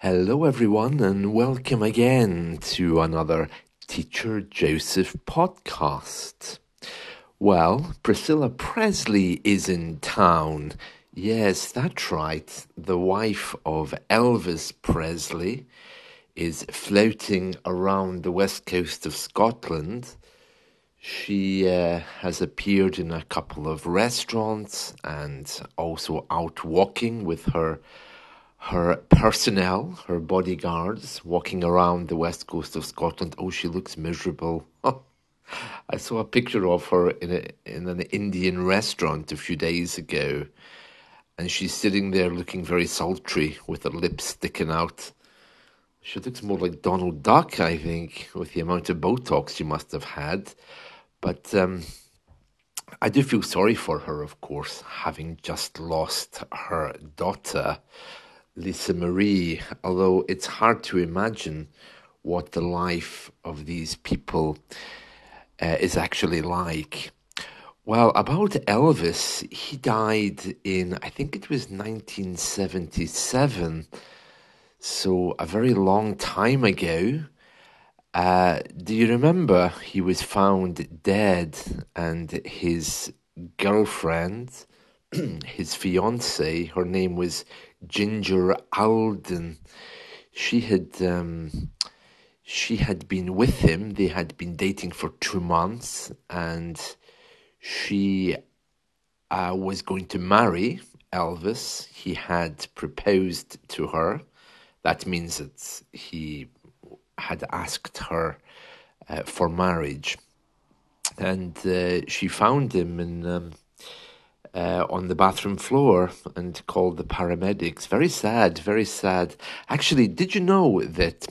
Hello, everyone, and welcome again to another Teacher Joseph podcast. Well, Priscilla Presley is in town. Yes, that's right. The wife of Elvis Presley is floating around the west coast of Scotland. She uh, has appeared in a couple of restaurants and also out walking with her her personnel, her bodyguards, walking around the west coast of Scotland. Oh, she looks miserable. I saw a picture of her in a in an Indian restaurant a few days ago, and she's sitting there looking very sultry with her lips sticking out. She looks more like Donald Duck, I think, with the amount of Botox she must have had. But um, I do feel sorry for her, of course, having just lost her daughter Lisa Marie, although it's hard to imagine what the life of these people uh, is actually like. Well, about Elvis, he died in, I think it was 1977, so a very long time ago. Uh, do you remember he was found dead and his girlfriend, his fiancee, her name was Ginger Alden. She had um, she had been with him. They had been dating for two months, and she uh, was going to marry Elvis. He had proposed to her. That means that he had asked her uh, for marriage, and uh, she found him in. Um, uh, on the bathroom floor and called the paramedics. Very sad, very sad. Actually, did you know that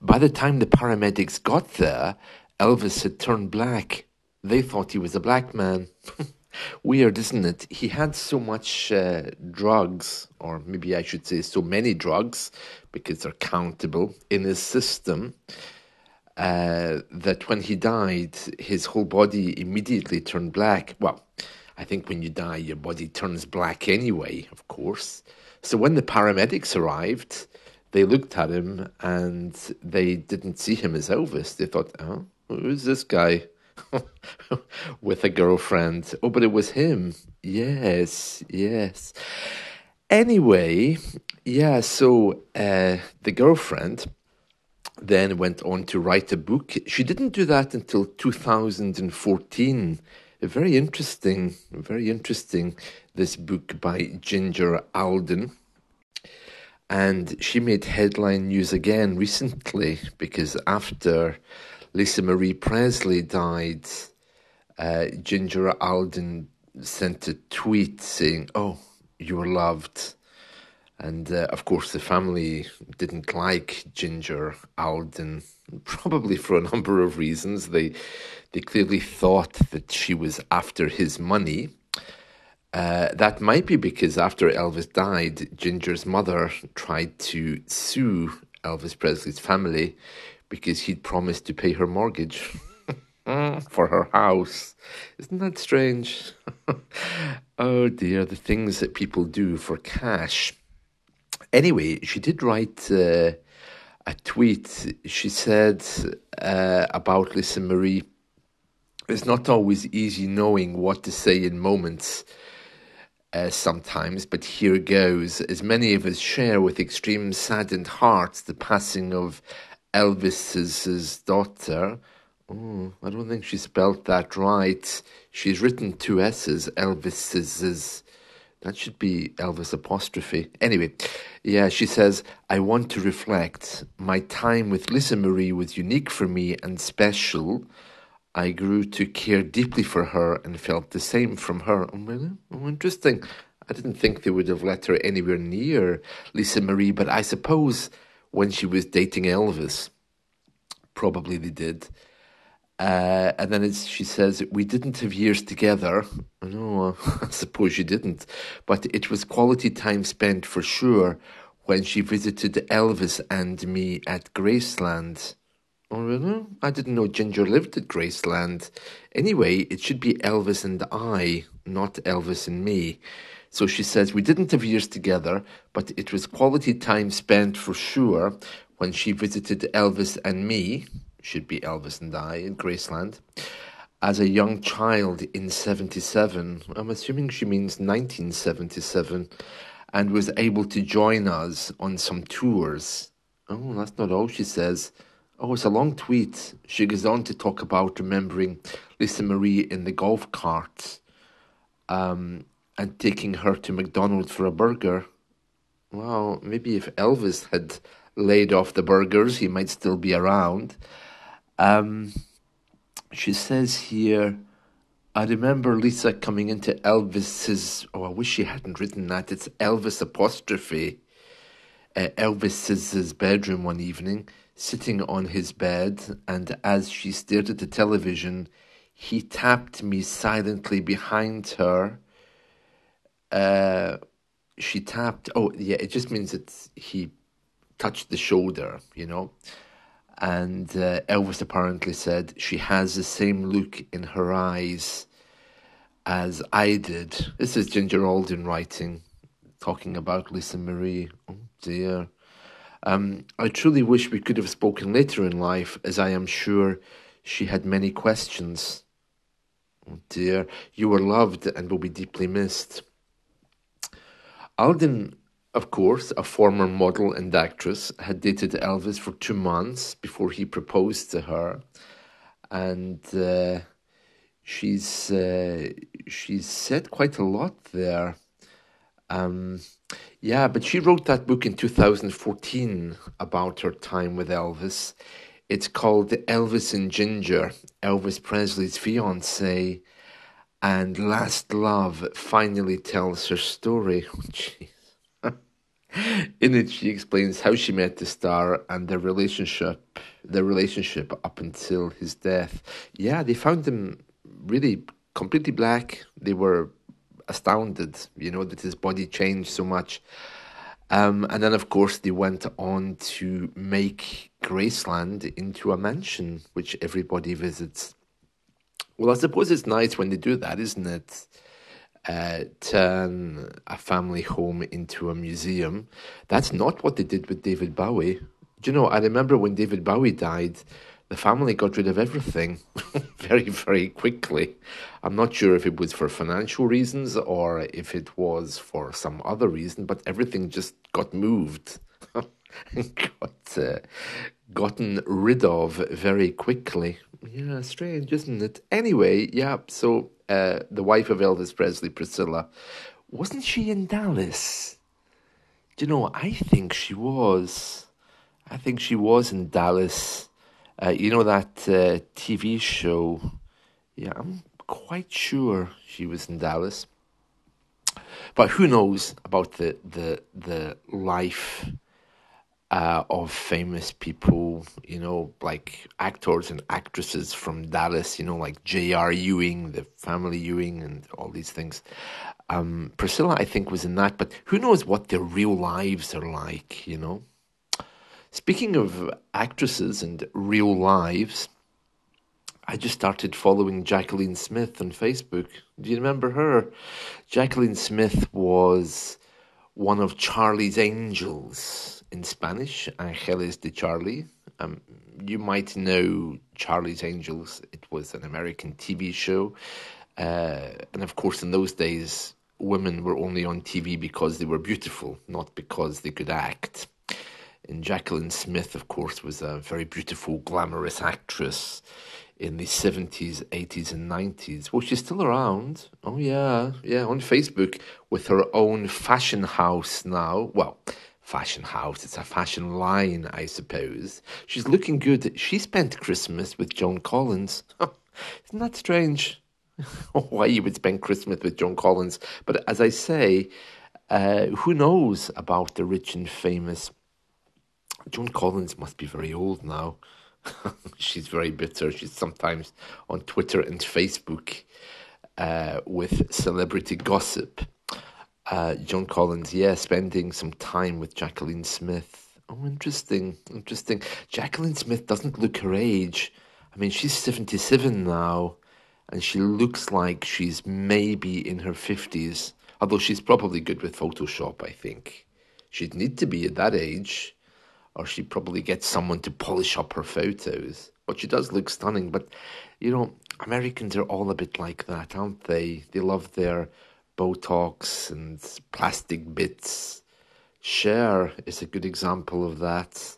by the time the paramedics got there, Elvis had turned black? They thought he was a black man. Weird, isn't it? He had so much uh, drugs, or maybe I should say so many drugs, because they're countable, in his system. Uh, that when he died, his whole body immediately turned black. Well, I think when you die, your body turns black anyway, of course. So when the paramedics arrived, they looked at him and they didn't see him as Elvis. They thought, oh, who's this guy with a girlfriend? Oh, but it was him. Yes, yes. Anyway, yeah, so uh, the girlfriend then went on to write a book. She didn't do that until 2014 very interesting, very interesting, this book by Ginger Alden. And she made headline news again recently because after Lisa Marie Presley died, uh, Ginger Alden sent a tweet saying, Oh, you were loved. And uh, of course, the family didn't like Ginger Alden, probably for a number of reasons. They they clearly thought that she was after his money. Uh, that might be because after Elvis died, Ginger's mother tried to sue Elvis Presley's family because he'd promised to pay her mortgage for her house. Isn't that strange? oh dear, the things that people do for cash. Anyway, she did write uh, a tweet. She said uh, about Lisa Marie it's not always easy knowing what to say in moments uh, sometimes, but here goes. As many of us share with extreme saddened hearts the passing of Elvis's daughter. Oh, I don't think she spelled that right. She's written two S's, Elvis's. That should be Elvis apostrophe. Anyway, yeah, she says, I want to reflect. My time with Lisa Marie was unique for me and special. I grew to care deeply for her and felt the same from her. Oh, really? Oh, interesting. I didn't think they would have let her anywhere near Lisa Marie, but I suppose when she was dating Elvis, probably they did. Uh, and then she says, We didn't have years together. No, I suppose you didn't. But it was quality time spent for sure when she visited Elvis and me at Graceland. Oh, really? I didn't know Ginger lived at Graceland. Anyway, it should be Elvis and I, not Elvis and me. So she says, We didn't have years together, but it was quality time spent for sure when she visited Elvis and me, should be Elvis and I, in Graceland, as a young child in 77. I'm assuming she means 1977, and was able to join us on some tours. Oh, that's not all she says. Oh, it's a long tweet. She goes on to talk about remembering Lisa Marie in the golf cart. Um, and taking her to McDonald's for a burger. Well, maybe if Elvis had laid off the burgers, he might still be around. Um, she says here, I remember Lisa coming into Elvis's. Oh, I wish she hadn't written that. It's Elvis apostrophe. Uh, Elvis's bedroom one evening, sitting on his bed, and as she stared at the television, he tapped me silently behind her uh, she tapped. Oh, yeah, it just means that he touched the shoulder, you know. And uh, Elvis apparently said she has the same look in her eyes as I did. This is Ginger Alden writing, talking about Lisa Marie. Oh dear. Um, I truly wish we could have spoken later in life, as I am sure she had many questions. Oh dear, you were loved and will be deeply missed. Alden, of course, a former model and actress, had dated Elvis for two months before he proposed to her, and uh, she's uh, she's said quite a lot there. Um, yeah, but she wrote that book in 2014 about her time with Elvis. It's called Elvis and Ginger, Elvis Presley's fiance and Last Love finally tells her story. Oh, In it, she explains how she met the star and their relationship, their relationship up until his death. Yeah, they found him really completely black. They were astounded, you know, that his body changed so much. Um, and then, of course, they went on to make Graceland into a mansion, which everybody visits. Well, I suppose it's nice when they do that, isn't it? Uh, turn a family home into a museum. That's not what they did with David Bowie. Do you know, I remember when David Bowie died, the family got rid of everything very, very quickly. I'm not sure if it was for financial reasons or if it was for some other reason, but everything just got moved. got uh, gotten rid of very quickly. Yeah, strange, isn't it? Anyway, yeah, so uh, the wife of Elvis Presley, Priscilla, wasn't she in Dallas? Do you know, I think she was. I think she was in Dallas. Uh, you know that uh, TV show? Yeah, I'm quite sure she was in Dallas. But who knows about the the the life uh, of famous people, you know, like actors and actresses from Dallas, you know, like J.R. Ewing, the family Ewing, and all these things. Um, Priscilla, I think, was in that, but who knows what their real lives are like, you know? Speaking of actresses and real lives, I just started following Jaclyn Smith on Facebook. Do you remember her? Jaclyn Smith was one of Charlie's Angels in Spanish, Angeles de Charlie. Um, you might know Charlie's Angels. It was an American TV show. Uh, and of course, in those days, women were only on TV because they were beautiful, not because they could act. And Jaclyn Smith, of course, was a very beautiful, glamorous actress in the 70s, 80s, and 90s. Well, she's still around. Oh, yeah, yeah, on Facebook with her own fashion house now. Well, fashion house. It's a fashion line, I suppose. She's looking good. She spent Christmas with Joan Collins. Isn't that strange? Why you would spend Christmas with Joan Collins? But as I say, uh, who knows about the rich and famous? Joan Collins must be very old now. She's very bitter. She's sometimes on Twitter and Facebook uh, with celebrity gossip uh, Joan Collins, yeah, spending some time with Jaclyn Smith. Oh, interesting, interesting. Jaclyn Smith doesn't look her age. I mean, she's 77 now, and she looks like she's maybe in her 50s. Although she's probably good with Photoshop, I think. She'd need to be at that age, or she'd probably get someone to polish up her photos. But she does look stunning. But, you know, Americans are all a bit like that, aren't they? They love their Botox and plastic bits. Cher is a good example of that.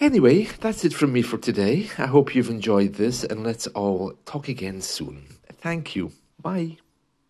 Anyway, that's it from me for today. I hope you've enjoyed this and let's all talk again soon. Thank you. Bye.